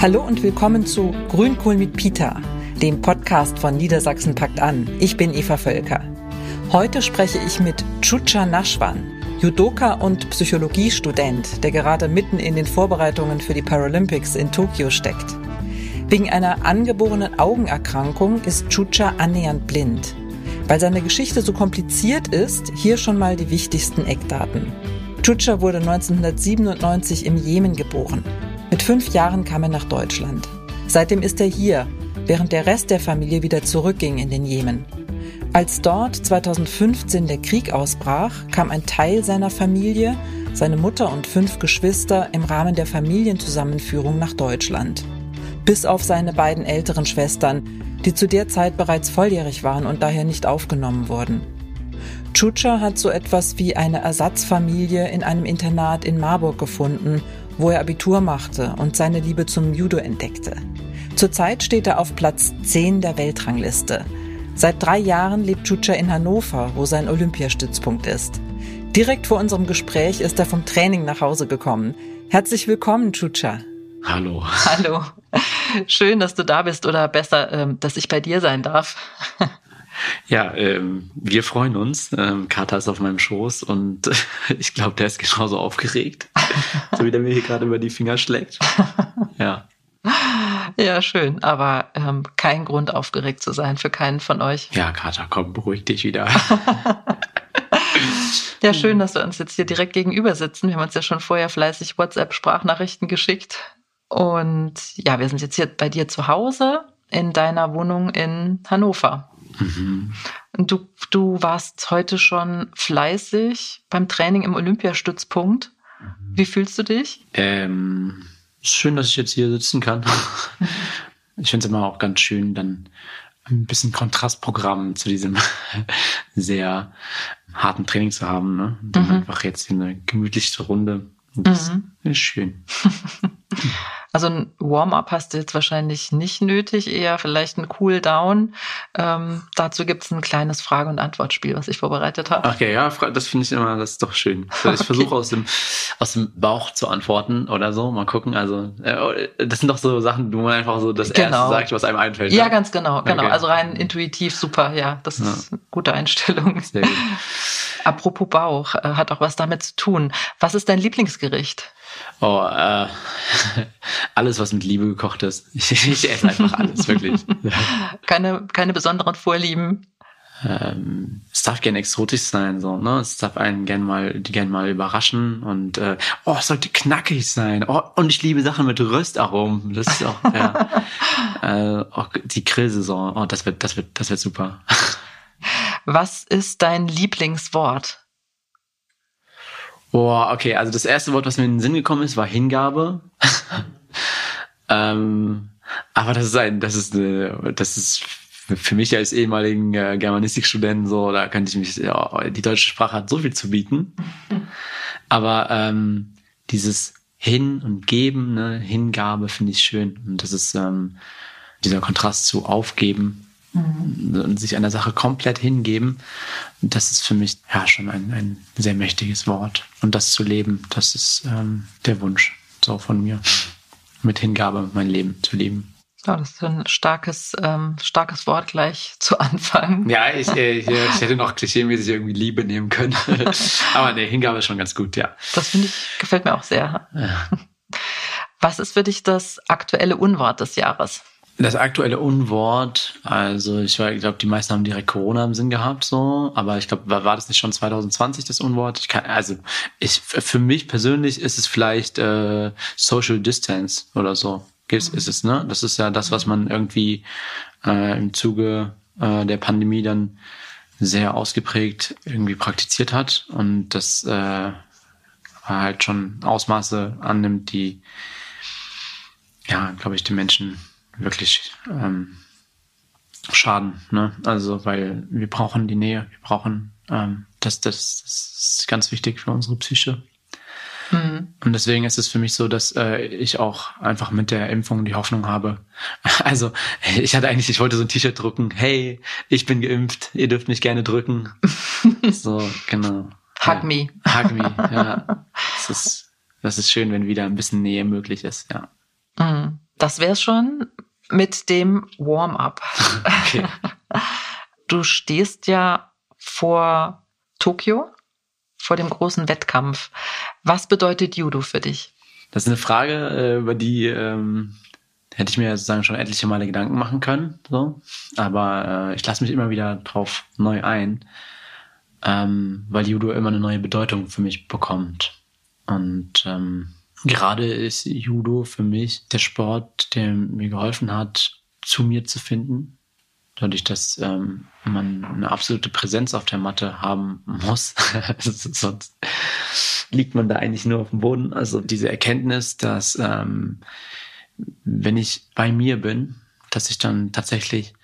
Hallo und willkommen zu Grünkohl mit Peter, dem Podcast von Niedersachsen packt an. Ich bin Eva Völker. Heute spreche ich mit Chucha Nashwan, Judoka und Psychologiestudent, der gerade mitten in den Vorbereitungen für die Paralympics in Tokio steckt. Wegen einer angeborenen Augenerkrankung ist Chucha annähernd blind. Weil seine Geschichte so kompliziert ist, hier schon mal die wichtigsten Eckdaten. Chucha wurde 1997 im Jemen geboren. Mit fünf Jahren kam er nach Deutschland. Seitdem ist er hier, während der Rest der Familie wieder zurückging in den Jemen. Als dort 2015 der Krieg ausbrach, kam ein Teil seiner Familie, seine Mutter und fünf Geschwister im Rahmen der Familienzusammenführung nach Deutschland. Bis auf seine beiden älteren Schwestern, die zu der Zeit bereits volljährig waren und daher nicht aufgenommen wurden. Chucha hat so etwas wie eine Ersatzfamilie in einem Internat in Marburg gefunden wo er Abitur machte und seine Liebe zum Judo entdeckte. Zurzeit steht er auf Platz 10 der Weltrangliste. Seit drei Jahren lebt Chucha in Hannover, wo sein Olympiastützpunkt ist. Direkt vor unserem Gespräch ist er vom Training nach Hause gekommen. Herzlich willkommen, Chucha. Hallo. Hallo. Schön, dass du da bist oder besser, ähm, dass ich bei dir sein darf. Ja, ähm, wir freuen uns. Ähm, Kater ist auf meinem Schoß und äh, ich glaube, der ist genauso aufgeregt, so wie der mir hier gerade über die Finger schlägt. Ja. Ja, schön, aber ähm, kein Grund aufgeregt zu sein für keinen von euch. Ja, Kater, komm, beruhig dich wieder. ja, schön, dass wir uns jetzt hier direkt gegenüber sitzen. Wir haben uns ja schon vorher fleißig WhatsApp-Sprachnachrichten geschickt. Und ja, wir sind jetzt hier bei dir zu Hause in deiner Wohnung in Hannover. Mhm. Du, du warst heute schon fleißig beim Training im Olympiastützpunkt. Mhm. Wie fühlst du dich? Ähm, schön, dass ich jetzt hier sitzen kann. ich finde es immer auch ganz schön, dann ein bisschen Kontrastprogramm zu diesem sehr harten Training zu haben. Ne? dann mhm. einfach jetzt eine gemütliche Runde. Das mhm. ist schön. Also ein Warm-up hast du jetzt wahrscheinlich nicht nötig, eher vielleicht ein Cool-Down. Ähm, dazu gibt es ein kleines Frage- und Antwortspiel, was ich vorbereitet habe. Okay, ja, das finde ich immer, das ist doch schön. Ich okay. versuche aus dem, aus dem Bauch zu antworten oder so. Mal gucken. Also, äh, das sind doch so Sachen, wo man einfach so das genau. Erste sagt, was einem einfällt. Ja, ja? ganz genau, genau. Okay. Also rein intuitiv, super, ja. Das ja. ist eine gute Einstellung. Sehr gut. Apropos Bauch, äh, hat auch was damit zu tun. Was ist dein Lieblingsgericht? Oh, äh, alles, was mit Liebe gekocht ist. Ich, ich esse einfach alles, wirklich. Keine, keine besonderen Vorlieben. Ähm, es darf gerne exotisch sein, so, ne? Es darf einen gern mal, die gern mal überraschen und äh, oh, es sollte knackig sein. Oh, und ich liebe Sachen mit Röstaromen. Das ist auch, ja. äh, auch die Grillsaison, oh, das wird, das wird, das wird super. Was ist dein Lieblingswort? Boah, okay, also das erste Wort, was mir in den Sinn gekommen ist, war Hingabe. ähm, aber das ist ein, das ist eine, das ist für mich als ehemaligen äh, Germanistikstudenten so, da könnte ich mich, ja, die deutsche Sprache hat so viel zu bieten. Aber ähm, dieses Hin und Geben, ne, Hingabe finde ich schön. Und das ist ähm, dieser Kontrast zu Aufgeben mhm. und sich einer Sache komplett hingeben, das ist für mich ja schon ein, ein sehr mächtiges Wort. Und das zu leben, das ist ähm, der Wunsch so von mir. Mit Hingabe mein Leben zu leben. Ja, das ist ein starkes, ähm, starkes Wort gleich zu Anfang. Ja, ich, äh, ich, ich hätte noch klischeemäßig irgendwie Liebe nehmen können. Aber nee, Hingabe ist schon ganz gut, ja. Das finde ich, gefällt mir auch sehr. Ja. Was ist für dich das aktuelle Unwort des Jahres? Das aktuelle Unwort, also ich, glaube, die meisten haben direkt Corona im Sinn gehabt, so, aber ich glaube, war, war das nicht schon 2020 das Unwort? Ich kann, also ich, für mich persönlich ist es vielleicht äh, Social Distance oder so. Ist, ist es, ne? Das ist ja das, was man irgendwie äh, im Zuge äh, der Pandemie dann sehr ausgeprägt irgendwie praktiziert hat und das äh, halt schon Ausmaße annimmt, die ja, glaube ich, den Menschen wirklich ähm, schaden. Ne? Also, weil wir brauchen die Nähe, wir brauchen ähm, das, das, das ist ganz wichtig für unsere Psyche. Mhm. Und deswegen ist es für mich so, dass äh, ich auch einfach mit der Impfung die Hoffnung habe. Also ich hatte eigentlich, ich wollte so ein T-Shirt drucken. Hey, ich bin geimpft, ihr dürft mich gerne drücken. so genau. Hug ja. me. Hug me. Ja, das ist das ist schön, wenn wieder ein bisschen Nähe möglich ist. Ja. Mhm. Das wär's schon mit dem Warm-up. Okay. Du stehst ja vor Tokio, vor dem großen Wettkampf. Was bedeutet Judo für dich? Das ist eine Frage, äh, über die ähm, hätte ich mir sozusagen schon etliche Male Gedanken machen können. So. Aber äh, ich lasse mich immer wieder drauf neu ein, ähm, weil Judo immer eine neue Bedeutung für mich bekommt. Und ähm, gerade ist Judo für mich der Sport, der mir geholfen hat, zu mir zu finden. Dadurch, dass ähm, man eine absolute Präsenz auf der Matte haben muss. Sonst liegt man da eigentlich nur auf dem Boden. Also diese Erkenntnis, dass ähm, wenn ich bei mir bin, dass ich dann tatsächlich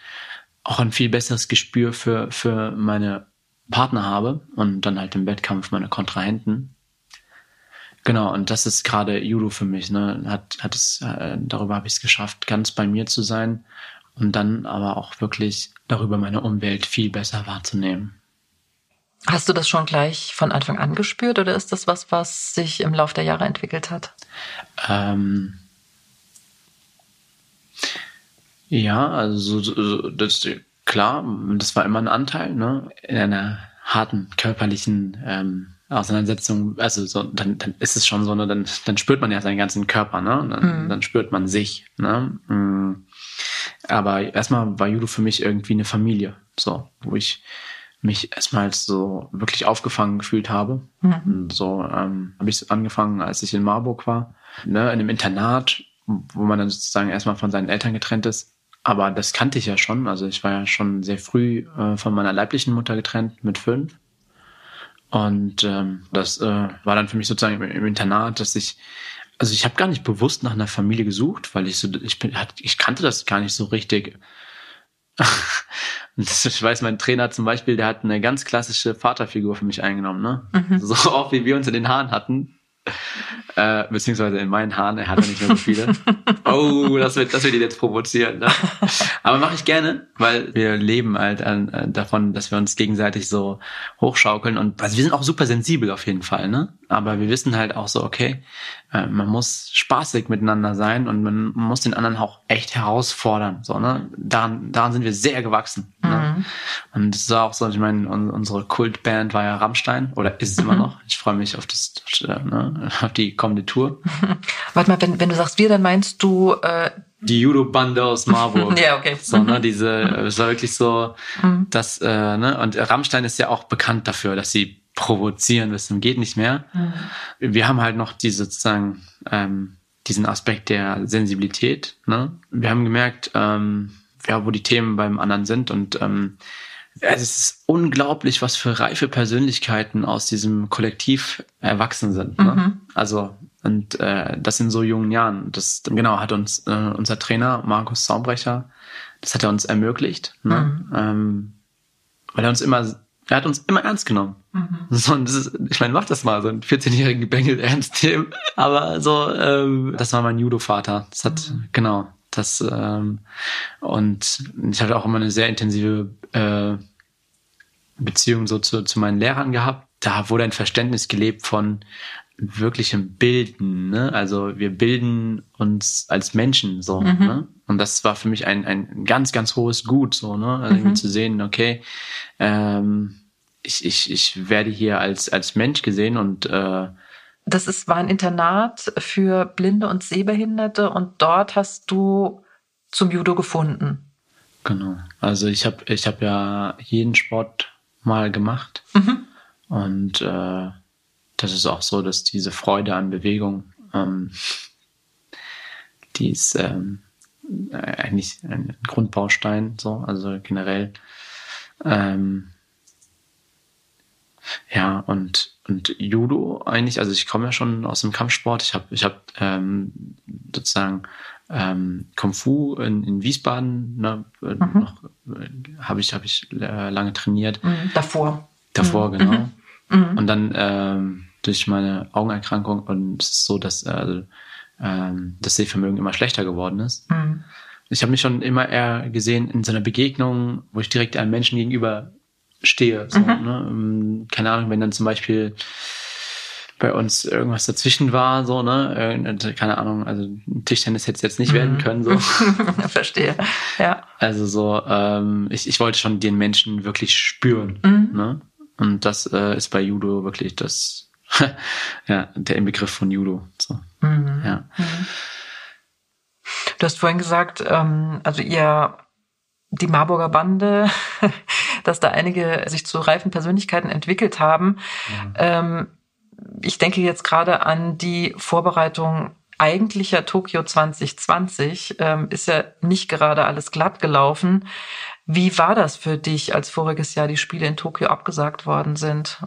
auch ein viel besseres Gespür für, für meine Partner habe und dann halt im Wettkampf meine Kontrahenten. Genau, und das ist gerade Judo für mich. Ne? Hat, hat es, äh, darüber habe ich es geschafft, ganz bei mir zu sein und dann aber auch wirklich darüber meine Umwelt viel besser wahrzunehmen. Hast du das schon gleich von Anfang an gespürt oder ist das was, was sich im Laufe der Jahre entwickelt hat? Ähm, ja, also so, das, klar, das war immer ein Anteil, ne? In einer harten körperlichen ähm, Auseinandersetzung, also so, dann, dann ist es schon so, ne, dann, dann spürt man ja seinen ganzen Körper, ne? Dann, mhm. dann spürt man sich, ne? Mhm. Aber erstmal war Judo für mich irgendwie eine Familie, so, wo ich mich erstmal so wirklich aufgefangen gefühlt habe. Mhm. So ähm, habe ich angefangen, als ich in Marburg war, ne, in einem Internat, wo man dann sozusagen erstmal von seinen Eltern getrennt ist. Aber das kannte ich ja schon. Also ich war ja schon sehr früh äh, von meiner leiblichen Mutter getrennt mit fünf. Und ähm, das äh, war dann für mich sozusagen im, im Internat, dass ich, also ich habe gar nicht bewusst nach einer Familie gesucht, weil ich so, ich bin, ich kannte das gar nicht so richtig. ich weiß, mein Trainer zum Beispiel, der hat eine ganz klassische Vaterfigur für mich eingenommen, ne? Mhm. So oft wie wir uns in den Haaren hatten, äh, beziehungsweise in meinen Haaren, er hat ja nicht mehr so viele. oh, das wird, das wird ihn jetzt provozieren. Ne? Aber mache ich gerne, weil wir leben halt an, äh, davon, dass wir uns gegenseitig so hochschaukeln und also wir sind auch super sensibel auf jeden Fall, ne? Aber wir wissen halt auch so, okay, äh, man muss spaßig miteinander sein und man muss den anderen auch echt herausfordern. So, ne? Daran, daran sind wir sehr gewachsen. Ne? Mhm. Ne? Und das war auch so, ich meine, unsere Kultband war ja Rammstein oder ist es mhm. immer noch. Ich freue mich auf das, ne, auf die kommende Tour. Warte mal, wenn, wenn du sagst wir, dann meinst du äh die Judo-Bande aus Marburg. ja, okay. So, ne, diese, es war wirklich so, mhm. dass, äh, ne, und Rammstein ist ja auch bekannt dafür, dass sie provozieren bis zum geht nicht mehr. Mhm. Wir haben halt noch diese sozusagen ähm, diesen Aspekt der Sensibilität. Ne? Wir haben gemerkt, ähm, ja, wo die Themen beim anderen sind und ähm, es ist unglaublich, was für reife Persönlichkeiten aus diesem Kollektiv erwachsen sind. Ne? Mhm. Also und äh, das in so jungen Jahren. Das genau hat uns äh, unser Trainer Markus Saumbrecher, das hat er uns ermöglicht, ne? Mhm. Ähm, weil er uns immer er hat uns immer ernst genommen. Mhm. So, und das ist, ich meine, mach das mal, so ein 14-jährigen Bengel ernst nehmen. Aber so, ähm, das war mein Judo-Vater. Das hat, mhm. genau, das, ähm, und ich hatte auch immer eine sehr intensive äh, Beziehung so zu, zu meinen Lehrern gehabt. Da wurde ein Verständnis gelebt von wirklichem Bilden, ne? Also wir bilden uns als Menschen so, mhm. ne? Und das war für mich ein, ein ganz, ganz hohes Gut, so, ne? Also mhm. zu sehen, okay, ähm, ich, ich, ich werde hier als, als Mensch gesehen und äh, das ist, war ein Internat für Blinde und Sehbehinderte und dort hast du zum Judo gefunden. Genau. Also ich habe ich hab ja jeden Sport mal gemacht mhm. und äh, das ist auch so, dass diese Freude an Bewegung, ähm, die ist ähm, eigentlich ein Grundbaustein, so, also generell. Ähm, ja, und, und Judo eigentlich, also ich komme ja schon aus dem Kampfsport. Ich habe ich hab, ähm, sozusagen ähm, Kung Fu in, in Wiesbaden ne, mhm. noch habe ich, hab ich äh, lange trainiert. Mhm, davor. Davor, mhm. genau. Mhm. Und dann ähm, durch meine Augenerkrankung und es ist so, dass äh, ähm, das Sehvermögen immer schlechter geworden ist. Mhm. Ich habe mich schon immer eher gesehen in so einer Begegnung, wo ich direkt einem Menschen gegenüber stehe. So, mhm. ne? Ähm, keine Ahnung, wenn dann zum Beispiel bei uns irgendwas dazwischen war, so, ne? Keine Ahnung, also Tischtennis hätte es jetzt nicht mhm. werden können, so. Verstehe, ja. Also so, ähm, ich, ich wollte schon den Menschen wirklich spüren, mhm. ne? Und das äh, ist bei Judo wirklich das, ja, der Inbegriff von Judo, so. Mhm. Ja. Mhm. Du hast vorhin gesagt, ähm, also ihr die Marburger Bande, dass da einige sich zu reifen Persönlichkeiten entwickelt haben. Mhm. Ähm, ich denke jetzt gerade an die Vorbereitung eigentlicher Tokio 2020. Ähm, ist ja nicht gerade alles glatt gelaufen. Wie war das für dich, als voriges Jahr die Spiele in Tokio abgesagt worden sind?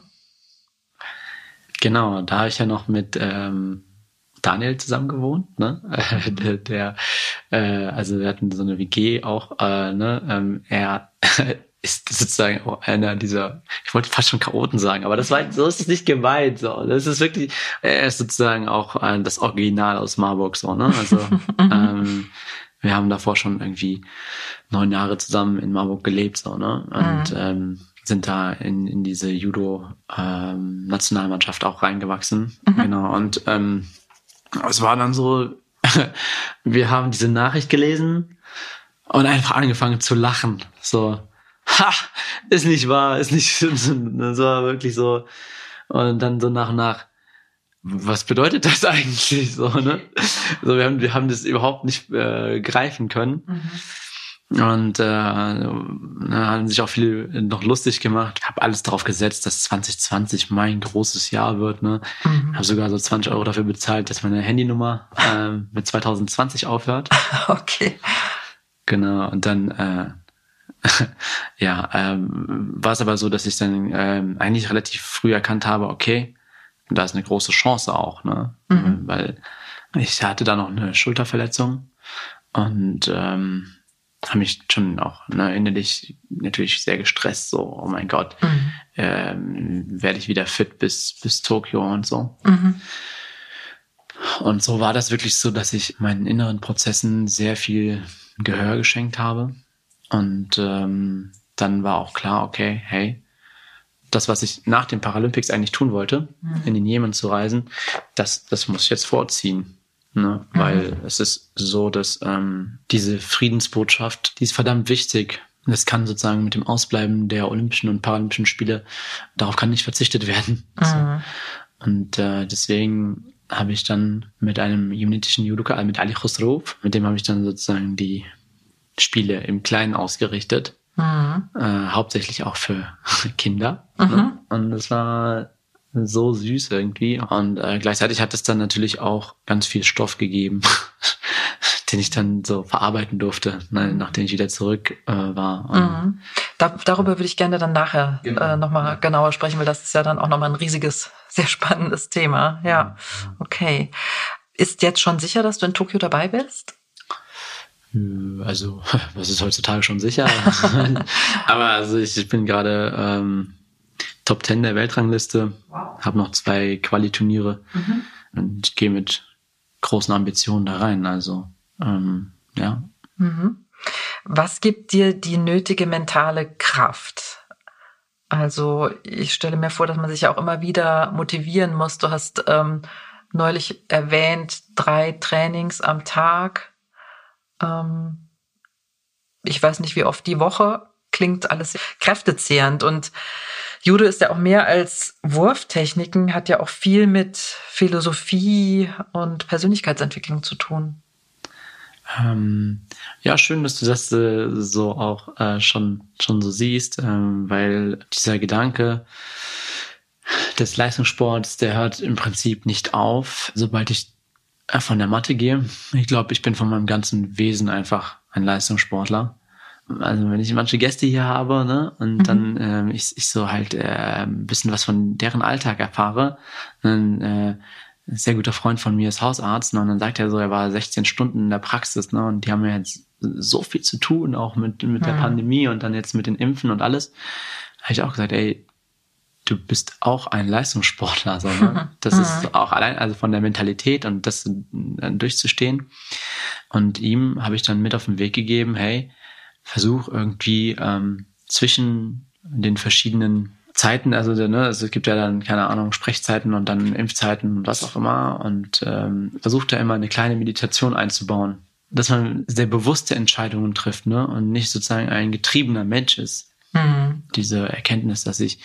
Genau, da habe ich ja noch mit ähm, Daniel zusammen gewohnt, ne? der, der äh, also wir hatten so eine WG auch, äh, ne? Ähm, er ist sozusagen auch einer dieser, ich wollte fast schon Chaoten sagen, aber das war so ist es nicht gemeint. So, das ist wirklich, er ist sozusagen auch äh, das Original aus Marburg so, ne? Also mhm. ähm, wir haben davor schon irgendwie neun Jahre zusammen in Marburg gelebt, so, ne? Und mhm. ähm, sind da in, in diese Judo-Nationalmannschaft ähm, auch reingewachsen. Mhm. Genau. Und ähm, es war dann so, wir haben diese Nachricht gelesen und einfach angefangen zu lachen. So, ha, ist nicht wahr, ist nicht, das war wirklich so. Und dann so nach und nach, was bedeutet das eigentlich so, ne? So, wir haben, wir haben das überhaupt nicht äh, greifen können. Mhm. Und äh, haben sich auch viele noch lustig gemacht. Habe alles darauf gesetzt, dass 2020 mein großes Jahr wird. Ne? Mhm. Habe sogar so 20 Euro dafür bezahlt, dass meine Handynummer äh, mit 2020 aufhört. Okay. Genau. Und dann äh, ja, ähm, war es aber so, dass ich dann ähm, eigentlich relativ früh erkannt habe, okay, da ist eine große Chance auch, ne? Mhm. Weil ich hatte da noch eine Schulterverletzung und ähm, habe mich schon auch ne, innerlich natürlich sehr gestresst, so, oh mein Gott, mhm. ähm, werde ich wieder fit bis, bis Tokio und so. Mhm. Und so war das wirklich so, dass ich meinen inneren Prozessen sehr viel Gehör geschenkt habe. Und ähm, dann war auch klar, okay, hey, das, was ich nach den Paralympics eigentlich tun wollte, mhm. in den Jemen zu reisen, das, das muss ich jetzt vorziehen. Ne? Mhm. Weil es ist so, dass ähm, diese Friedensbotschaft, die ist verdammt wichtig. Das kann sozusagen mit dem Ausbleiben der Olympischen und Paralympischen Spiele, darauf kann nicht verzichtet werden. Mhm. So. Und äh, deswegen habe ich dann mit einem jemenitischen Judoka, äh, mit Ali Khosrow, mit dem habe ich dann sozusagen die Spiele im Kleinen ausgerichtet. Mhm. Äh, hauptsächlich auch für Kinder. Mhm. Ne? Und es war so süß irgendwie. Und äh, gleichzeitig hat es dann natürlich auch ganz viel Stoff gegeben, den ich dann so verarbeiten durfte, ne, nachdem ich wieder zurück äh, war. Mhm. Da, darüber würde ich gerne dann nachher genau. äh, nochmal ja. genauer sprechen, weil das ist ja dann auch nochmal ein riesiges, sehr spannendes Thema. Ja, okay. Ist jetzt schon sicher, dass du in Tokio dabei bist? Äh, also, das ist heutzutage schon sicher. Aber also ich, ich bin gerade ähm, Top 10 der Weltrangliste, wow. habe noch zwei Quali-Turniere mhm. und ich gehe mit großen Ambitionen da rein. Also, ähm, ja. Mhm. Was gibt dir die nötige mentale Kraft? Also, ich stelle mir vor, dass man sich ja auch immer wieder motivieren muss. Du hast ähm, neulich erwähnt, drei Trainings am Tag. Ähm, ich weiß nicht, wie oft die Woche. Klingt alles kräftezehrend und Judo ist ja auch mehr als Wurftechniken, hat ja auch viel mit Philosophie und Persönlichkeitsentwicklung zu tun. Ähm, ja, schön, dass du das äh, so auch äh, schon, schon so siehst, ähm, weil dieser Gedanke des Leistungssports, der hört im Prinzip nicht auf, sobald ich von der Matte gehe. Ich glaube, ich bin von meinem ganzen Wesen einfach ein Leistungssportler also wenn ich manche Gäste hier habe, ne, und mhm. dann ähm, ich, ich so halt äh, ein bisschen was von deren Alltag erfahre, dann äh, ein sehr guter Freund von mir ist Hausarzt, ne, und dann sagt er so, er war 16 Stunden in der Praxis, ne, und die haben ja jetzt so viel zu tun, auch mit, mit mhm. der Pandemie und dann jetzt mit den Impfen und alles. Habe ich auch gesagt, ey, du bist auch ein Leistungssportler, so, ne? Das mhm. ist auch allein, also von der Mentalität und das äh, durchzustehen. Und ihm habe ich dann mit auf den Weg gegeben, hey, versuche irgendwie ähm, zwischen den verschiedenen Zeiten, also, ne, also es gibt ja dann, keine Ahnung, Sprechzeiten und dann Impfzeiten und was auch immer und ähm, versucht da immer eine kleine Meditation einzubauen. Dass man sehr bewusste Entscheidungen trifft, ne? Und nicht sozusagen ein getriebener Mensch ist. Mhm. Diese Erkenntnis, dass ich,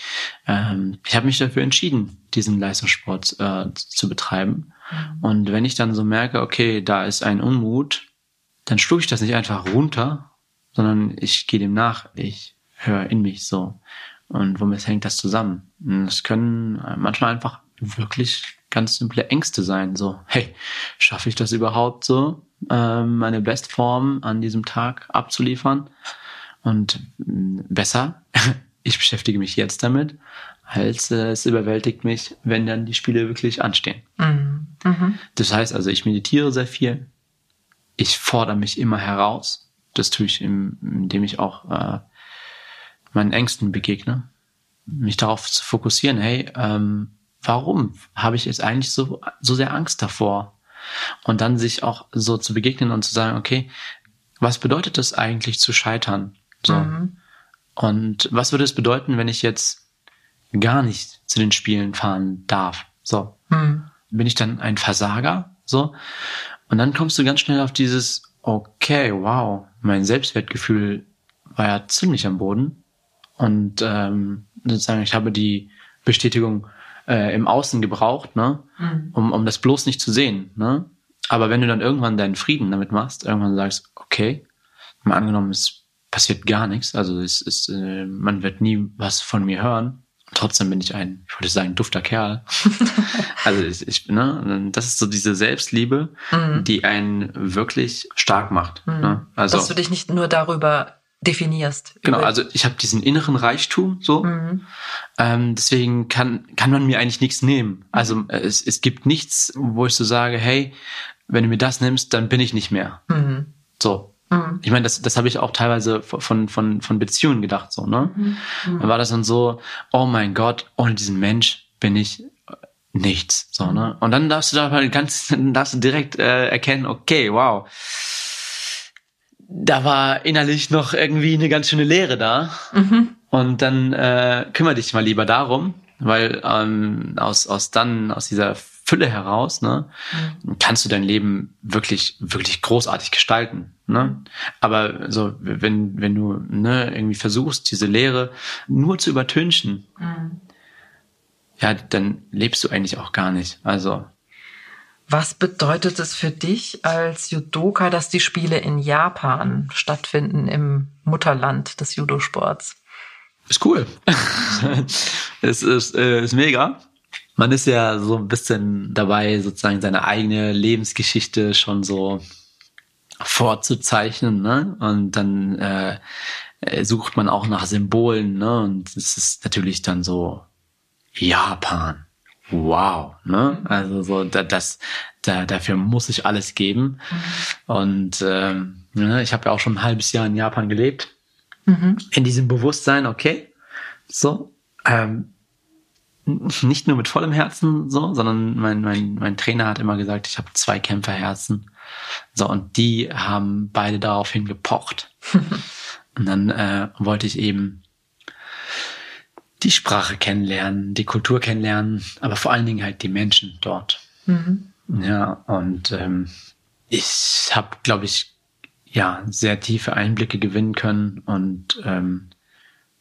ähm, ich habe mich dafür entschieden, diesen Leistungssport äh, zu betreiben. Mhm. Und wenn ich dann so merke, okay, da ist ein Unmut, dann schlucke ich das nicht einfach runter, sondern ich gehe dem nach. Ich höre in mich so. Und womit hängt das zusammen? Es können manchmal einfach wirklich ganz simple Ängste sein. So, hey, schaffe ich das überhaupt so, ähm, meine Bestform an diesem Tag abzuliefern? Und mm, besser, ich beschäftige mich jetzt damit, als äh, es überwältigt mich, wenn dann die Spiele wirklich anstehen. Mhm. Mhm. Das heißt also, ich meditiere sehr viel. Ich fordere mich immer heraus. Das tue ich, indem ich auch äh, meinen Ängsten begegne, mich darauf zu fokussieren, hey, ähm, warum habe ich jetzt eigentlich so, so sehr Angst davor? Und dann sich auch so zu begegnen und zu sagen, okay, was bedeutet es eigentlich zu scheitern? So. Mhm. Und was würde es bedeuten, wenn ich jetzt gar nicht zu den Spielen fahren darf? So. Mhm. Bin ich dann ein Versager? So. Und dann kommst du ganz schnell auf dieses, okay, wow, mein Selbstwertgefühl war ja ziemlich am Boden. Und ähm, sozusagen, ich habe die Bestätigung äh, im Außen gebraucht, ne? Mhm. um, um das bloß nicht zu sehen. Ne? Aber wenn du dann irgendwann deinen Frieden damit machst, irgendwann sagst, okay, mal angenommen, es passiert gar nichts, also es ist, äh, man wird nie was von mir hören. Trotzdem bin ich ein, ich würde sagen, dufter Kerl. also ich, ich, ne, das ist so diese Selbstliebe, mhm. die einen wirklich stark macht. Mhm. Ne? Also, Dass du dich nicht nur darüber definierst. Genau, also ich habe diesen inneren Reichtum so. Mhm. Ähm, deswegen kann, kann man mir eigentlich nichts nehmen. Also äh, es, es gibt nichts, wo ich so sage, hey, wenn du mir das nimmst, dann bin ich nicht mehr. Mhm. So. Mhm. Ich meine, das, das habe ich auch teilweise von, von, von Beziehungen gedacht, so, ne? Mhm. Dann war das dann so, oh mein Gott, ohne diesen Mensch bin ich nichts. So, ne? Und dann darfst du da halt ganz, dann darfst du direkt äh, erkennen, okay, wow da war innerlich noch irgendwie eine ganz schöne Leere da. Mhm. Und dann äh, kümmere dich mal lieber darum, weil ähm, aus, aus dann, aus dieser Fülle heraus, ne, mhm. kannst du dein Leben wirklich, wirklich großartig gestalten. Ne? Aber so, wenn, wenn du ne, irgendwie versuchst, diese Leere nur zu übertünchen, mhm. ja, dann lebst du eigentlich auch gar nicht. Also was bedeutet es für dich als Judoka, dass die Spiele in Japan stattfinden, im Mutterland des Judosports? Ist cool. es ist, äh, ist mega. Man ist ja so ein bisschen dabei, sozusagen seine eigene Lebensgeschichte schon so vorzuzeichnen, ne? Und dann äh, sucht man auch nach Symbolen, ne? Und es ist natürlich dann so Japan wow, ne? Also so da, das, da, dafür muss ich alles geben. Mhm. Und ähm, ne, ich habe ja auch schon ein halbes Jahr in Japan gelebt. Mhm. In diesem Bewusstsein, okay, so, ähm, nicht nur mit vollem Herzen so, sondern mein, mein, mein Trainer hat immer gesagt, ich habe zwei Kämpferherzen. So, und die haben beide daraufhin gepocht. und dann äh, wollte ich eben die Sprache kennenlernen, die Kultur kennenlernen, aber vor allen Dingen halt die Menschen dort. Mhm. Ja, und ähm, ich habe, glaube ich, ja, sehr tiefe Einblicke gewinnen können und ähm,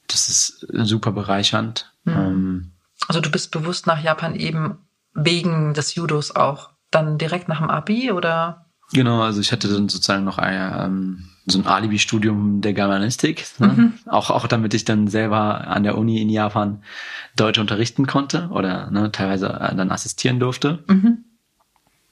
das ist super bereichernd. Mhm. Ähm, also du bist bewusst nach Japan eben wegen des Judos auch dann direkt nach dem Abi oder? Genau, also ich hatte dann sozusagen noch ein, ähm, so ein Alibi-Studium der Germanistik, ne? mhm. auch, auch damit ich dann selber an der Uni in Japan Deutsch unterrichten konnte oder ne, teilweise äh, dann assistieren durfte. Mhm.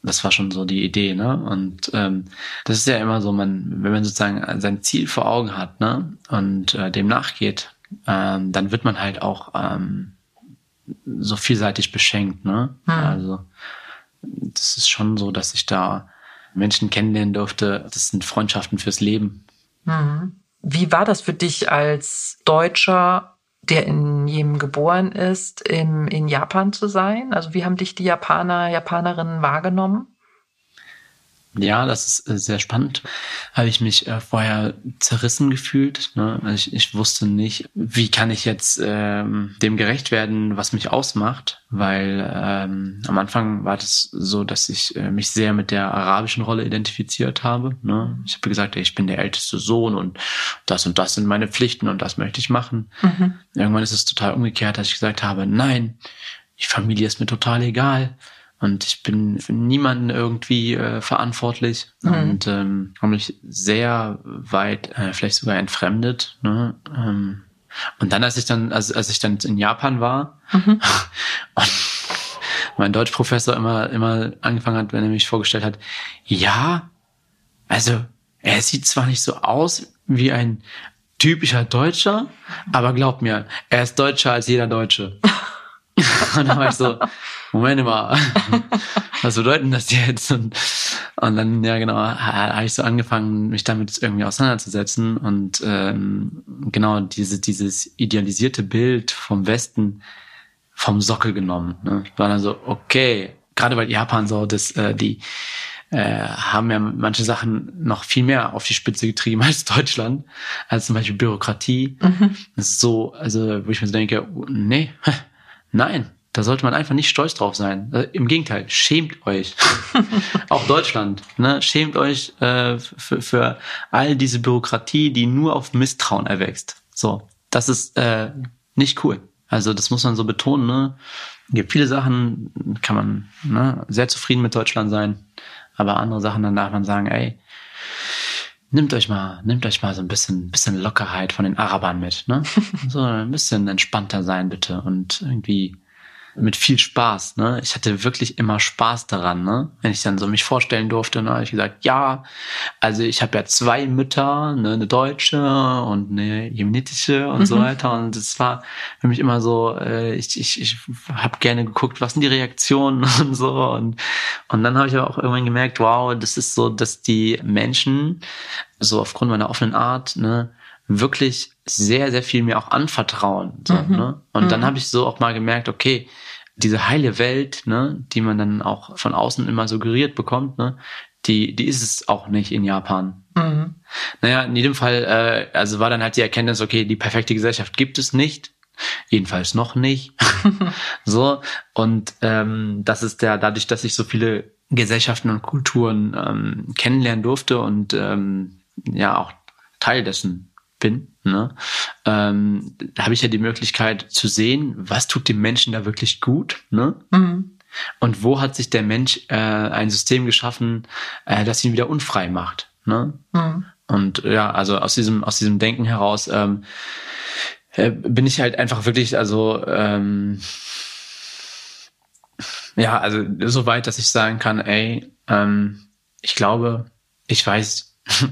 Das war schon so die Idee, ne? Und ähm, das ist ja immer so, man, wenn man sozusagen sein Ziel vor Augen hat, ne, und äh, dem nachgeht, ähm, dann wird man halt auch ähm, so vielseitig beschenkt, ne? Mhm. Also das ist schon so, dass ich da Menschen kennenlernen durfte. Das sind Freundschaften fürs Leben. Mhm. Wie war das für dich als Deutscher, der in Jemen geboren ist, im, in Japan zu sein? Also wie haben dich die Japaner, Japanerinnen wahrgenommen? Ja, das ist äh, sehr spannend. Habe ich mich äh, vorher zerrissen gefühlt. Ne? Also ich, ich wusste nicht, wie kann ich jetzt ähm, dem gerecht werden, was mich ausmacht, weil ähm, am Anfang war das so, dass ich äh, mich sehr mit der arabischen Rolle identifiziert habe. Ne? Ich habe gesagt, ich bin der älteste Sohn und das und das sind meine Pflichten und das möchte ich machen. Mhm. Irgendwann ist es total umgekehrt, dass ich gesagt habe, nein, die Familie ist mir total egal und ich bin für niemanden irgendwie äh, verantwortlich mhm. und ähm, habe mich sehr weit, äh, vielleicht sogar entfremdet. Ne? Ähm, und dann, als ich dann, als, als ich dann in Japan war mhm. und mein Deutschprofessor immer, immer angefangen hat, wenn er mich vorgestellt hat, ja, also er sieht zwar nicht so aus wie ein typischer Deutscher, aber glaub mir, er ist deutscher als jeder Deutsche. und dann war ich so, Moment mal, was bedeutet das jetzt? Und, und dann, ja genau, habe ich so angefangen, mich damit irgendwie auseinanderzusetzen und ähm, genau diese, dieses idealisierte Bild vom Westen vom Sockel genommen. Ne? War dann so, okay, gerade weil Japan so, das, äh, die äh, haben ja manche Sachen noch viel mehr auf die Spitze getrieben als Deutschland, als zum Beispiel Bürokratie. Mhm. Das ist so, also wo ich mir so denke, nee, nein, da sollte man einfach nicht stolz drauf sein. Äh, Im Gegenteil, schämt euch. Auch Deutschland, ne? schämt euch äh, für, für all diese Bürokratie, die nur auf Misstrauen erwächst. So, das ist äh, nicht cool. Also das muss man so betonen. Ne? Es gibt viele Sachen, kann man ne, sehr zufrieden mit Deutschland sein, aber andere Sachen, dann darf man sagen, ey, nimmt euch mal, nimmt euch mal so ein bisschen, bisschen Lockerheit von den Arabern mit, ne? So ein bisschen entspannter sein bitte und irgendwie mit viel Spaß. Ne? Ich hatte wirklich immer Spaß daran, ne? wenn ich dann so mich vorstellen durfte. Ne? habe ich gesagt, ja, also ich habe ja zwei Mütter, ne? eine deutsche und eine jemenitische und mhm. so weiter. Und es war für mich immer so, äh, ich, ich, ich habe gerne geguckt, was sind die Reaktionen und so. Und, und dann habe ich aber auch irgendwann gemerkt, wow, das ist so, dass die Menschen so aufgrund meiner offenen Art, ne, wirklich sehr, sehr viel mir auch anvertrauen. So, mhm. ne? Und mhm. dann habe ich so auch mal gemerkt, okay, diese heile Welt, ne, die man dann auch von außen immer suggeriert bekommt, ne, die, die ist es auch nicht in Japan. Mhm. Naja, in jedem Fall, äh, also war dann halt die Erkenntnis, okay, die perfekte Gesellschaft gibt es nicht. Jedenfalls noch nicht. so. Und ähm, das ist der, dadurch, dass ich so viele Gesellschaften und Kulturen ähm, kennenlernen durfte und ähm, ja auch Teil dessen bin, ne, ähm, da habe ich ja die Möglichkeit zu sehen, was tut dem Menschen da wirklich gut, ne? Mhm. Und wo hat sich der Mensch äh, ein System geschaffen, äh, das ihn wieder unfrei macht, ne? Mhm. Und ja, also aus diesem aus diesem Denken heraus ähm, äh, bin ich halt einfach wirklich, also ähm, ja, also so weit, dass ich sagen kann, ey, ähm, ich glaube, ich weiß,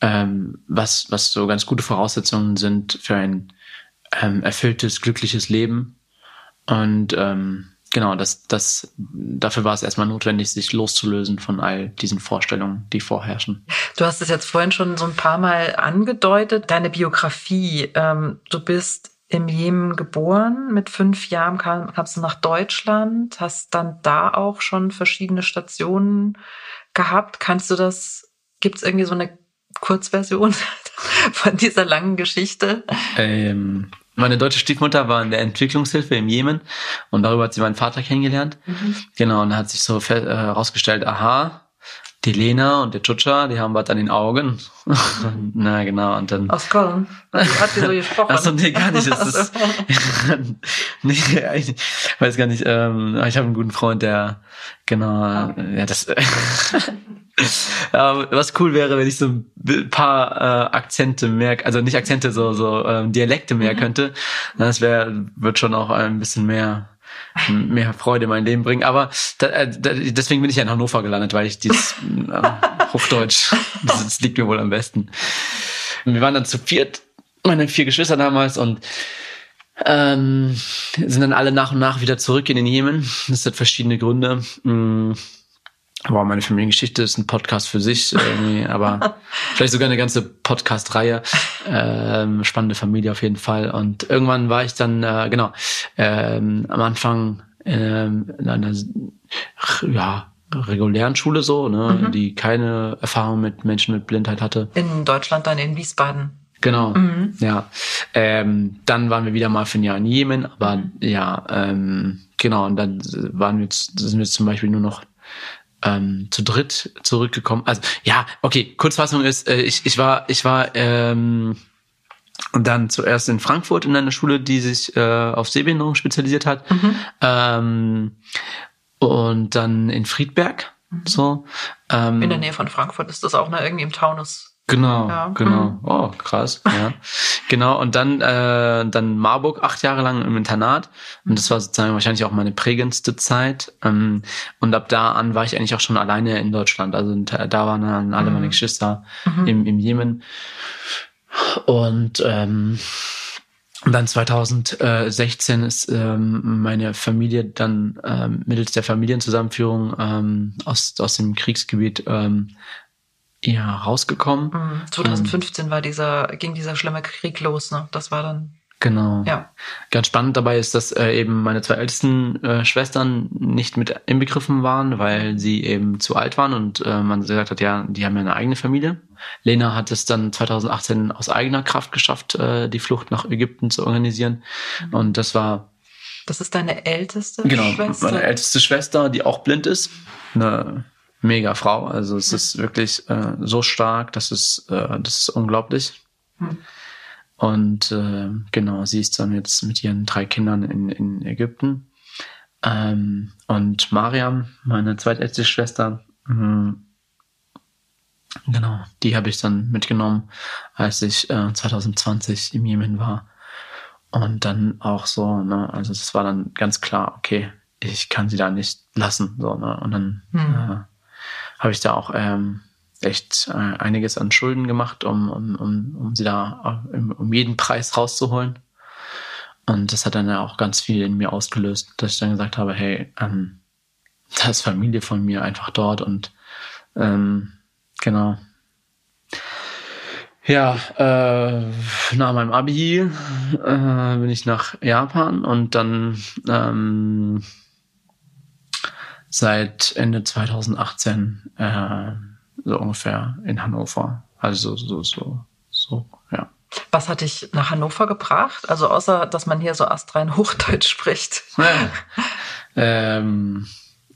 ähm, was, was so ganz gute Voraussetzungen sind für ein ähm, erfülltes, glückliches Leben. Und ähm, genau, das, das, dafür war es erstmal notwendig, sich loszulösen von all diesen Vorstellungen, die vorherrschen. Du hast es jetzt vorhin schon so ein paar Mal angedeutet, deine Biografie. Ähm, du bist im Jemen geboren. Mit fünf Jahren kam, kamst du nach Deutschland, hast dann da auch schon verschiedene Stationen gehabt. Kannst du das, gibt es irgendwie so eine Kurzversion von dieser langen Geschichte? Ähm, meine deutsche Stiefmutter war in der Entwicklungshilfe im Jemen und darüber hat sie meinen Vater kennengelernt. Mhm. Genau, und hat sich so herausgestellt, äh, aha, die Lena und der Chucha, die haben was an den Augen. Na genau, und dann. Aus Köln. Hat die so gesprochen? Achso, nee, gar nicht. Das ist, nee, ich weiß gar nicht. Ähm, ich habe einen guten Freund, der genau, ah. ja, das ja, was cool wäre, wenn ich so ein paar äh, Akzente mehr, also nicht Akzente, so so ähm, Dialekte mehr mhm. könnte. Das wäre wird schon auch ein bisschen mehr mehr Freude in mein Leben bringen. Aber da, äh, da, deswegen bin ich ja in Hannover gelandet, weil ich dieses äh, Hochdeutsch, das, das liegt mir wohl am besten. Wir waren dann zu viert, meine vier Geschwister damals und ähm, sind dann alle nach und nach wieder zurück in den Jemen. Das hat verschiedene Gründe. Wow, meine Familiengeschichte ist ein Podcast für sich, irgendwie, aber vielleicht sogar eine ganze Podcast-Reihe. Ähm, spannende Familie auf jeden Fall. Und irgendwann war ich dann, äh, genau, ähm, am Anfang ähm, in einer ja, regulären Schule so, ne, mhm. die keine Erfahrung mit Menschen mit Blindheit hatte. In Deutschland dann in Wiesbaden. Genau, mhm. ja. Ähm, dann waren wir wieder mal für ein Jahr in Jemen, aber mhm. ja, ähm, genau, und dann waren wir jetzt, sind wir zum Beispiel nur noch ähm, zu dritt zurückgekommen. Also ja, okay, Kurzfassung ist, äh, ich, ich war, ich war ähm, und dann zuerst in Frankfurt in einer Schule, die sich äh, auf Sehbehinderung spezialisiert hat. Mhm. Ähm, und dann in Friedberg. Mhm. So. Ähm, in der Nähe von Frankfurt ist das auch ne, irgendwie im Taunus. Genau, ja. genau. Mhm. Oh, krass. Ja. genau. Und dann, äh, dann Marburg acht Jahre lang im Internat. Und das war sozusagen wahrscheinlich auch meine prägendste Zeit. Ähm, und ab da an war ich eigentlich auch schon alleine in Deutschland. Also da waren dann alle meine mhm. Geschwister mhm. im, im Jemen. Und ähm, dann 2016 ist ähm, meine Familie dann ähm, mittels der Familienzusammenführung ähm, aus, aus dem Kriegsgebiet ähm, ja, rausgekommen. 2015 mhm. war dieser, ging dieser schlimme Krieg los, ne? Das war dann Genau. Ja. Ganz spannend dabei ist, dass äh, eben meine zwei ältesten äh, Schwestern nicht mit inbegriffen waren, weil sie eben zu alt waren und äh, man gesagt hat, ja, die haben ja eine eigene Familie. Lena hat es dann 2018 aus eigener Kraft geschafft, äh, die Flucht nach Ägypten zu organisieren. Mhm. Und das war. Das ist deine älteste genau, Schwester? Meine älteste Schwester, die auch blind ist. Eine mega Frau. Also es mhm. ist wirklich äh, so stark, das ist, äh, das ist unglaublich. Mhm. Und äh, genau, sie ist dann jetzt mit ihren drei Kindern in, in Ägypten. Ähm, und Mariam, meine zweitälteste Schwester, mh, genau, die habe ich dann mitgenommen, als ich äh, 2020 im Jemen war. Und dann auch so, ne, also es war dann ganz klar, okay, ich kann sie da nicht lassen. So, ne? Und dann hm. äh, habe ich da auch ähm, echt äh, einiges an Schulden gemacht, um, um, um, um sie da äh, um jeden Preis rauszuholen. Und das hat dann ja auch ganz viel in mir ausgelöst, dass ich dann gesagt habe, hey, ähm, da ist Familie von mir einfach dort und ähm, genau. Ja, äh, nach meinem Abi äh, bin ich nach Japan und dann ähm, seit Ende 2018 äh, so ungefähr in Hannover. Also so, so, so, ja. Was hat dich nach Hannover gebracht? Also außer, dass man hier so astrein Hochdeutsch spricht. Ja, ähm,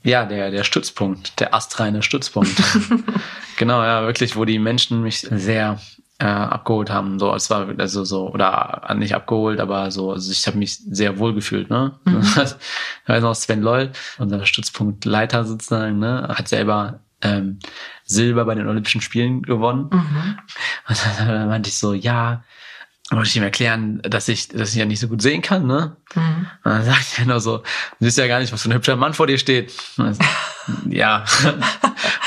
ja der, der Stützpunkt, der astreine Stützpunkt. genau, ja, wirklich, wo die Menschen mich sehr äh, abgeholt haben. So, es war also so, oder nicht abgeholt, aber so, also ich habe mich sehr wohl gefühlt, ne? Mhm. ich weiß noch, Sven Loll, unser Stützpunktleiter sozusagen, ne, hat selber ähm, Silber bei den Olympischen Spielen gewonnen. Mhm. Und dann meinte ich so, ja, wollte ich ihm erklären, dass ich, dass ich ja nicht so gut sehen kann, ne? Mhm. Und dann sagt er nur so, du siehst ja gar nicht, was für ein hübscher Mann vor dir steht. ja,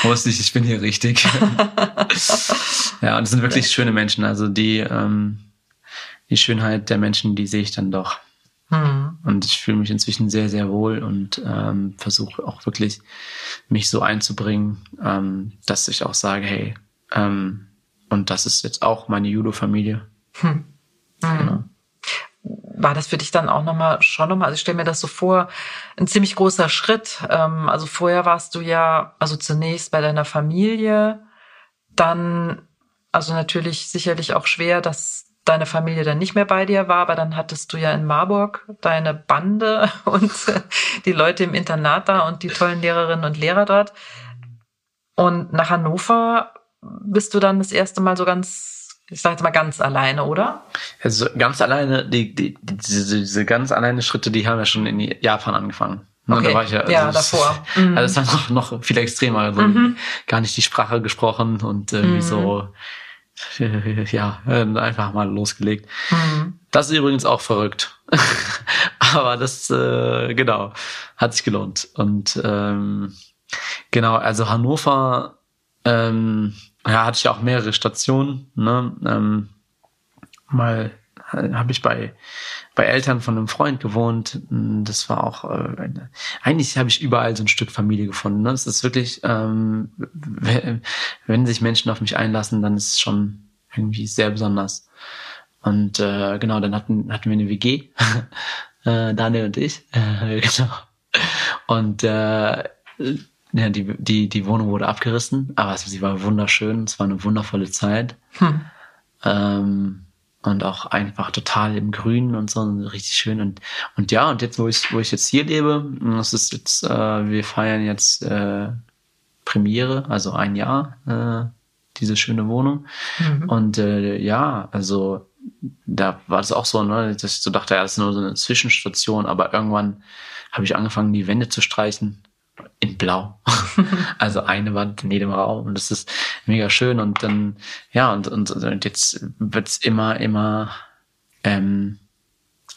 wusste ich, ich bin hier richtig. ja, und es sind wirklich schöne Menschen. Also die, ähm, die Schönheit der Menschen, die sehe ich dann doch. Mhm. Und ich fühle mich inzwischen sehr, sehr wohl und ähm, versuche auch wirklich, mich so einzubringen, ähm, dass ich auch sage, hey, ähm, und das ist jetzt auch meine Judo-Familie. Hm. Mhm. Genau. War das für dich dann auch nochmal schon nochmal, also ich stelle mir das so vor, ein ziemlich großer Schritt. Ähm, also vorher warst du ja, also zunächst bei deiner Familie, dann, also natürlich sicherlich auch schwer, dass deine Familie dann nicht mehr bei dir war, aber dann hattest du ja in Marburg deine Bande und die Leute im Internat da und die tollen Lehrerinnen und Lehrer dort. Und nach Hannover bist du dann das erste Mal so ganz, ich sag jetzt mal ganz alleine, oder? Also ganz alleine, die, die, diese, diese ganz alleine Schritte, die haben ja schon in Japan angefangen. Ne, okay. Da war ich ja, also ja davor. Mhm. Also das war noch, noch viel extremer. Also mhm. gar nicht die Sprache gesprochen und irgendwie mhm. so ja, einfach mal losgelegt. Mhm. Das ist übrigens auch verrückt. Aber das, äh, genau, hat sich gelohnt. Und ähm, genau, also Hannover, ähm, ja, hatte ich ja auch mehrere Stationen. Ne? Ähm, mal habe ich bei bei Eltern von einem Freund gewohnt. Das war auch äh, eigentlich habe ich überall so ein Stück Familie gefunden. Ne? Es ist wirklich, ähm, wenn sich Menschen auf mich einlassen, dann ist es schon irgendwie sehr besonders. Und äh, genau, dann hatten hatten wir eine WG, äh, Daniel und ich, äh, genau. Und äh, ja, die, die, die Wohnung wurde abgerissen, aber sie war wunderschön. Es war eine wundervolle Zeit. Hm. Ähm, und auch einfach total im Grünen und so richtig schön und und ja und jetzt wo ich wo ich jetzt hier lebe das ist jetzt äh, wir feiern jetzt äh, Premiere also ein Jahr äh, diese schöne Wohnung mhm. und äh, ja also da war das auch so ne dass ich so dachte ja das ist nur so eine Zwischenstation aber irgendwann habe ich angefangen die Wände zu streichen in Blau. also eine Wand in jedem Raum. Und das ist mega schön. Und dann, ja, und, und, und jetzt wird's immer, immer ähm,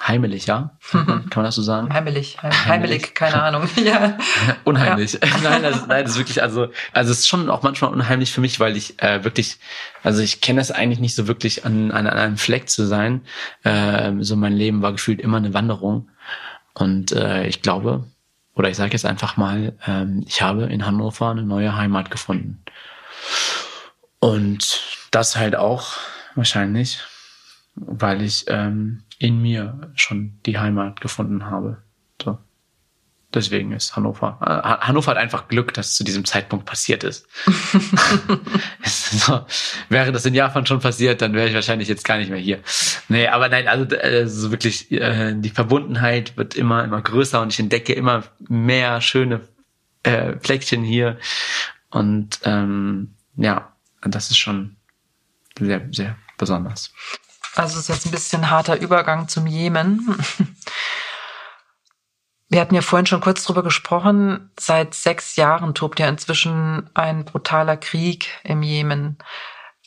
heimelig, ja? Kann man das so sagen? Heimelig, heim, heimelig, keine Ahnung. ja. Unheimlich. Ja. nein, das, nein, das ist wirklich, also, also es ist schon auch manchmal unheimlich für mich, weil ich äh, wirklich, also ich kenne das eigentlich nicht so wirklich, an, an, an einem Fleck zu sein. Äh, so mein Leben war gefühlt immer eine Wanderung. Und äh, ich glaube, oder ich sage jetzt einfach mal, ähm, ich habe in Hannover eine neue Heimat gefunden. Und das halt auch wahrscheinlich, weil ich ähm, in mir schon die Heimat gefunden habe. So. Deswegen ist Hannover. Äh, Hannover hat einfach Glück, dass es zu diesem Zeitpunkt passiert ist. so, wäre das in Japan schon passiert, dann wäre ich wahrscheinlich jetzt gar nicht mehr hier. Nee, aber nein, also, also wirklich, äh, die Verbundenheit wird immer, immer größer und ich entdecke immer mehr schöne äh, Fleckchen hier. Und ähm, ja, das ist schon sehr, sehr besonders. Also es ist jetzt ein bisschen harter Übergang zum Jemen. Wir hatten ja vorhin schon kurz drüber gesprochen. Seit sechs Jahren tobt ja inzwischen ein brutaler Krieg im Jemen.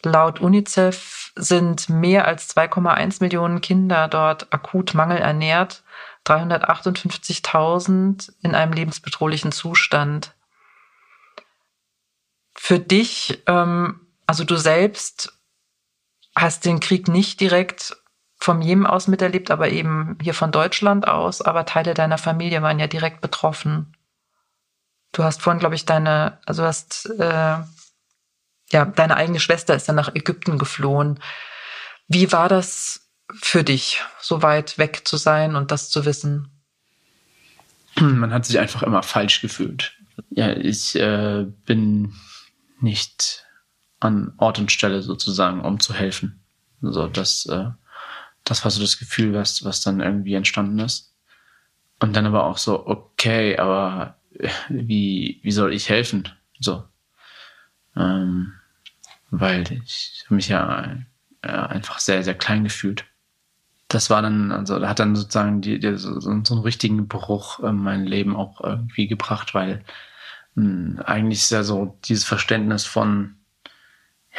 Laut UNICEF sind mehr als 2,1 Millionen Kinder dort akut mangelernährt, 358.000 in einem lebensbedrohlichen Zustand. Für dich, ähm, also du selbst hast den Krieg nicht direkt vom Jemen aus miterlebt, aber eben hier von Deutschland aus. Aber Teile deiner Familie waren ja direkt betroffen. Du hast vorhin, glaube ich, deine, also hast, äh, ja, deine eigene Schwester ist dann nach Ägypten geflohen. Wie war das für dich, so weit weg zu sein und das zu wissen? Man hat sich einfach immer falsch gefühlt. Ja, ich äh, bin nicht an Ort und Stelle sozusagen, um zu helfen. So, das äh, das war so das Gefühl, was, was dann irgendwie entstanden ist. Und dann aber auch so, okay, aber wie, wie soll ich helfen? So. Ähm, weil ich mich ja äh, einfach sehr, sehr klein gefühlt. Das war dann, also hat dann sozusagen die, die, so, so einen richtigen Bruch in mein Leben auch irgendwie gebracht, weil mh, hm, eigentlich ist ja so dieses Verständnis von,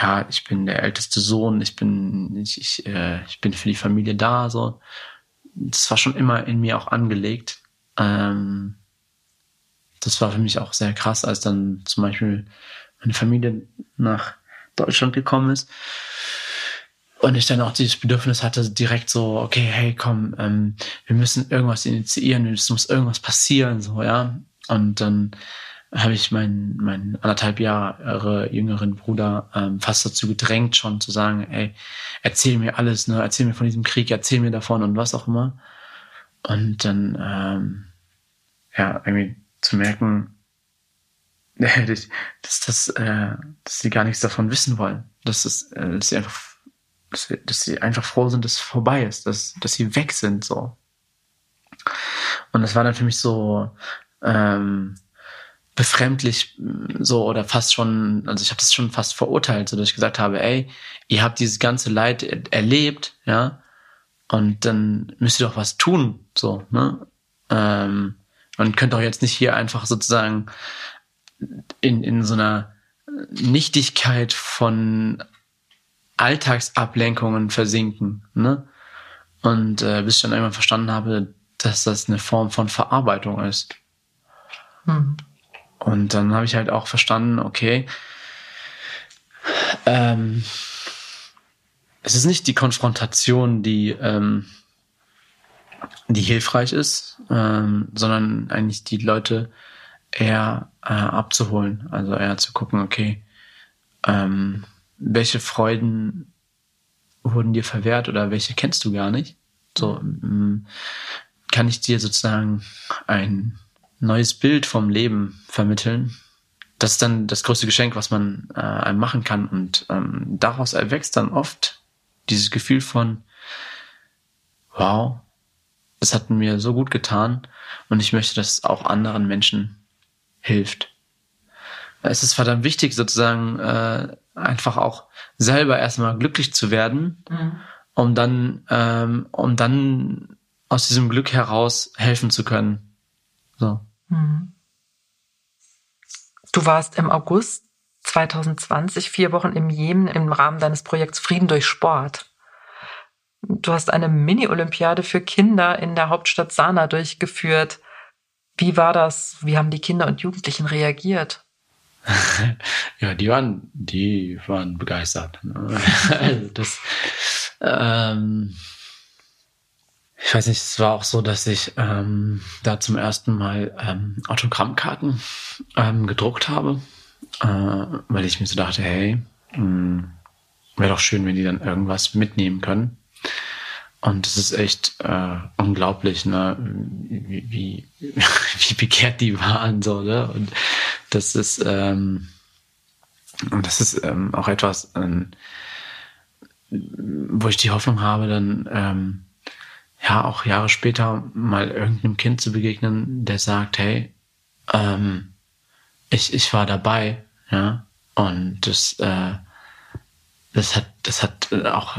ja, ich bin der älteste Sohn, ich bin, ich, ich, äh, ich bin für die Familie da, so. Das war schon immer in mir auch angelegt. Ähm, das war für mich auch sehr krass, als dann zum Beispiel meine Familie nach Deutschland gekommen ist. Und ich dann auch dieses Bedürfnis hatte, direkt so, okay, hey, komm, ähm, wir müssen irgendwas initiieren, es muss irgendwas passieren, so, ja. Und dann habe ich meinen, meinen anderthalb Jahre jüngeren Bruder ähm, fast dazu gedrängt, schon zu sagen, ey, erzähl mir alles, ne, erzähl mir von diesem Krieg, erzähl mir davon und was auch immer. Und dann, ähm, ja, irgendwie zu merken, dass, dass, äh, dass sie gar nichts davon wissen wollen. Dass, es, äh, dass sie einfach dass, wir, dass sie einfach froh sind, dass es vorbei ist, dass, dass sie weg sind so. Und das war dann für mich so, ähm, befremdlich so oder fast schon, also ich habe das schon fast verurteilt, so dass ich gesagt habe, ey, ihr habt dieses ganze Leid er erlebt, ja, und dann müsst ihr doch was tun, so, ne? Ähm, und könnt doch jetzt nicht hier einfach sozusagen in, in so einer Nichtigkeit von Alltagsablenkungen versinken, ne? Und äh, bis ich dann irgendwann verstanden habe, dass das eine Form von Verarbeitung ist. Hm. Und dann habe ich halt auch verstanden, okay, ähm, es ist nicht die Konfrontation, die, ähm, die hilfreich ist, ähm, sondern eigentlich die Leute eher äh, abzuholen. Also eher zu gucken, okay, ähm, welche Freuden wurden dir verwehrt oder welche kennst du gar nicht? So ähm, kann ich dir sozusagen ein neues Bild vom Leben vermitteln, das ist dann das größte Geschenk, was man äh, einem machen kann. Und ähm, daraus erwächst dann oft dieses Gefühl von, wow, es hat mir so gut getan und ich möchte, dass es auch anderen Menschen hilft. Es ist verdammt wichtig, sozusagen äh, einfach auch selber erstmal glücklich zu werden, mhm. um dann, ähm, um dann aus diesem Glück heraus helfen zu können. So. Mhm. Du warst im August 2020 vier Wochen im Jemen im Rahmen deines Projekts Frieden durch Sport. Du hast eine Mini-Olympiade für Kinder in der Hauptstadt Sanaa durchgeführt. Wie war das? Wie haben die Kinder und Jugendlichen reagiert? ja, die waren, die waren begeistert. also das, ähm, ich weiß nicht, es war auch so, dass ich ähm, da zum ersten Mal ähm, Autogrammkarten ähm, gedruckt habe, äh, weil ich mir so dachte, hey, hm, wäre doch schön, wenn die dann irgendwas mitnehmen können. Und es ist echt äh, unglaublich, ne, wie, wie, wie begehrt die waren, so, ne? Und das ist, ähm, das ist ähm, auch etwas, ähm, wo ich die Hoffnung habe, dann ähm, ja auch Jahre später mal irgendeinem Kind zu begegnen, der sagt, hey, ähm, ich, ich war dabei, ja, und das, äh, das hat, das hat auch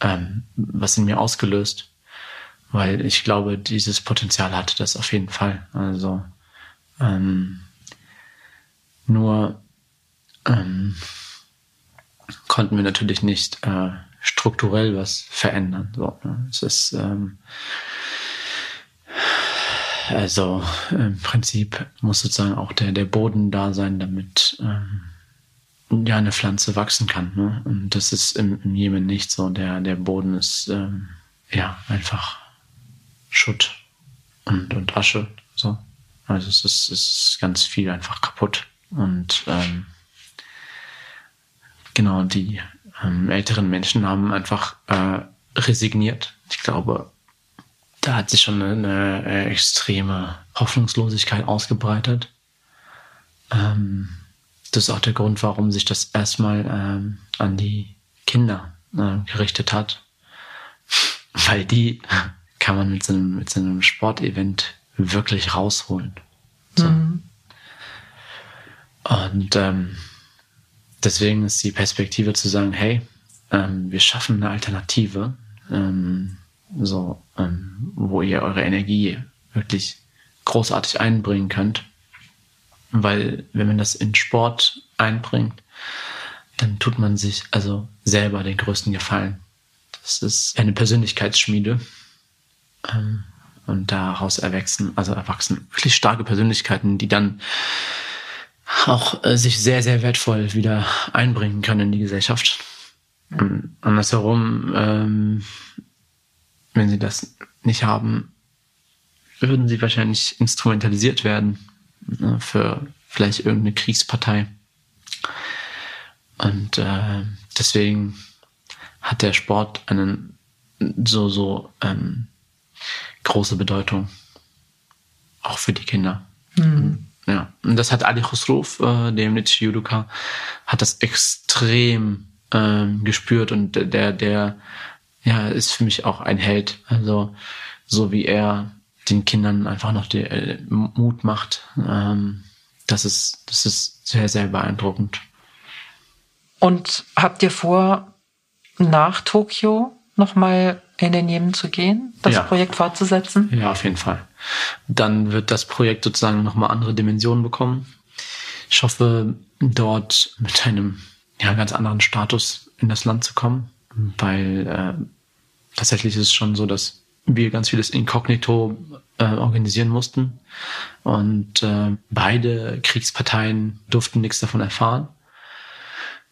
ähm, was in mir ausgelöst, weil ich glaube, dieses Potenzial hatte das auf jeden Fall. Also ähm, nur ähm, konnten wir natürlich nicht äh, strukturell was verändern. So, ne? Es ist ähm, also im Prinzip muss sozusagen auch der, der Boden da sein, damit ähm, ja eine Pflanze wachsen kann. Ne? Und das ist im, im Jemen nicht so. Der, der Boden ist ähm, ja einfach Schutt und, und Asche. So. Also es ist, es ist ganz viel einfach kaputt. Und ähm, genau, die ähm, älteren Menschen haben einfach äh, resigniert. Ich glaube, da hat sich schon eine, eine äh, extreme Hoffnungslosigkeit ausgebreitet. Ähm, das ist auch der Grund, warum sich das erstmal ähm, an die Kinder äh, gerichtet hat. Weil die kann man mit so einem, mit so einem Sportevent wirklich rausholen. So. Mhm. Und ähm, deswegen ist die Perspektive zu sagen, hey, ähm, wir schaffen eine Alternative, ähm, so, ähm, wo ihr eure Energie wirklich großartig einbringen könnt weil wenn man das in Sport einbringt, dann tut man sich also selber den größten Gefallen. Das ist eine Persönlichkeitsschmiede. Ähm, und daraus erwachsen, also erwachsen wirklich starke Persönlichkeiten, die dann auch äh, sich sehr, sehr wertvoll wieder einbringen können in die Gesellschaft. Und andersherum, ähm, wenn sie das nicht haben, würden sie wahrscheinlich instrumentalisiert werden ne, für vielleicht irgendeine Kriegspartei. Und äh, deswegen hat der Sport einen so, so ähm, große Bedeutung. Auch für die Kinder. Mhm. Ja. Und das hat Ali Khusrov, äh, der Nietzsche Judoka, hat das extrem ähm, gespürt und der, der, ja, ist für mich auch ein Held. Also, so wie er den Kindern einfach noch die, äh, Mut macht. Ähm, das ist, das ist sehr, sehr beeindruckend. Und habt ihr vor, nach Tokio nochmal in den Jemen zu gehen, das ja. Projekt fortzusetzen? Ja, auf jeden Fall. Dann wird das Projekt sozusagen nochmal andere Dimensionen bekommen. Ich hoffe, dort mit einem ja, ganz anderen Status in das Land zu kommen, weil äh, tatsächlich ist es schon so, dass wir ganz vieles inkognito äh, organisieren mussten. Und äh, beide Kriegsparteien durften nichts davon erfahren.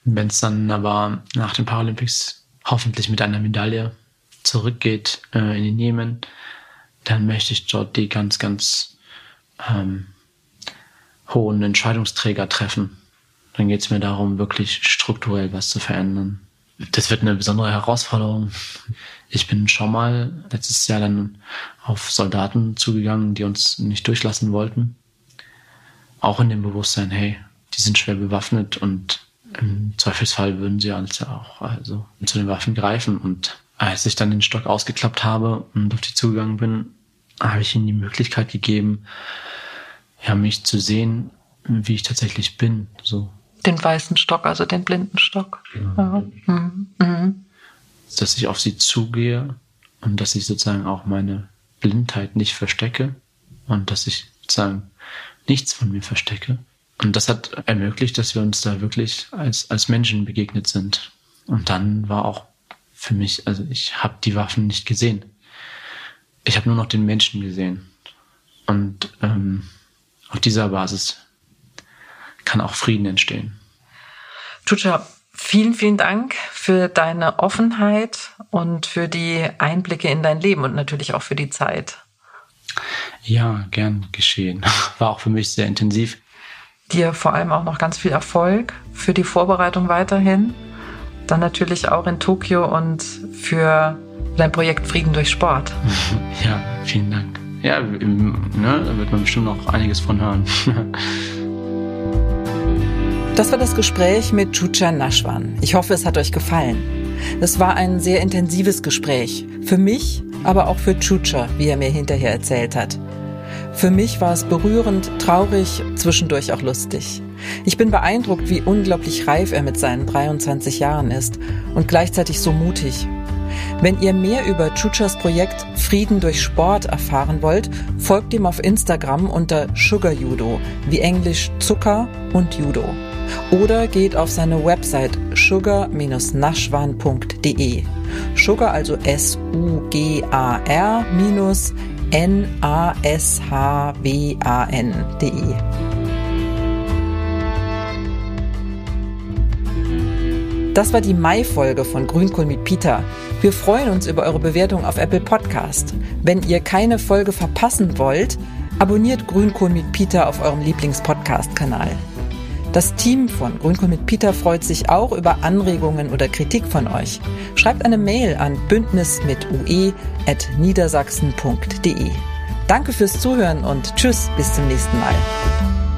Wenn es dann aber nach den Paralympics hoffentlich mit einer Medaille zurückgeht äh, in den Jemen, dann möchte ich dort die ganz, ganz ähm, hohen Entscheidungsträger treffen. Dann geht es mir darum, wirklich strukturell was zu verändern. Das wird eine besondere Herausforderung. Ich bin schon mal letztes Jahr dann auf Soldaten zugegangen, die uns nicht durchlassen wollten. Auch in dem Bewusstsein, hey, die sind schwer bewaffnet und im Zweifelsfall würden sie also auch also zu den Waffen greifen. Und als ich dann den Stock ausgeklappt habe und auf die zugegangen bin, habe ich ihnen die Möglichkeit gegeben, ja, mich zu sehen, wie ich tatsächlich bin. So. Den weißen Stock, also den blinden Stock. Ja. ja. Mhm. Mhm. Dass ich auf sie zugehe und dass ich sozusagen auch meine Blindheit nicht verstecke und dass ich sozusagen nichts von mir verstecke. Und das hat ermöglicht, dass wir uns da wirklich als, als Menschen begegnet sind. Und dann war auch für mich, also ich habe die Waffen nicht gesehen. Ich habe nur noch den Menschen gesehen. Und ähm, auf dieser Basis kann auch Frieden entstehen. Chucha, vielen, vielen Dank für deine Offenheit und für die Einblicke in dein Leben und natürlich auch für die Zeit. Ja, gern geschehen. War auch für mich sehr intensiv. Dir vor allem auch noch ganz viel Erfolg für die Vorbereitung weiterhin. Dann natürlich auch in Tokio und für dein Projekt Frieden durch Sport. Ja, vielen Dank. Ja, ne, da wird man bestimmt noch einiges von hören. Das war das Gespräch mit Chucha Nashwan. Ich hoffe, es hat euch gefallen. Es war ein sehr intensives Gespräch. Für mich, aber auch für Chucha, wie er mir hinterher erzählt hat. Für mich war es berührend, traurig, zwischendurch auch lustig. Ich bin beeindruckt, wie unglaublich reif er mit seinen 23 Jahren ist und gleichzeitig so mutig. Wenn ihr mehr über Chuchas Projekt Frieden durch Sport erfahren wollt, folgt ihm auf Instagram unter Sugar Judo, wie Englisch Zucker und Judo. Oder geht auf seine Website sugar-nashwan.de. Sugar also S-U-G-A-R Das war die Mai-Folge von Grünkohl mit Peter. Wir freuen uns über eure Bewertung auf Apple Podcast. Wenn ihr keine Folge verpassen wollt, abonniert Grünkohl mit Peter auf eurem Lieblingspodcast-Kanal. Das Team von Grünkohl mit Peter freut sich auch über Anregungen oder Kritik von euch. Schreibt eine Mail an bündnis mit ue at niedersachsen.de. Danke fürs Zuhören und tschüss, bis zum nächsten Mal.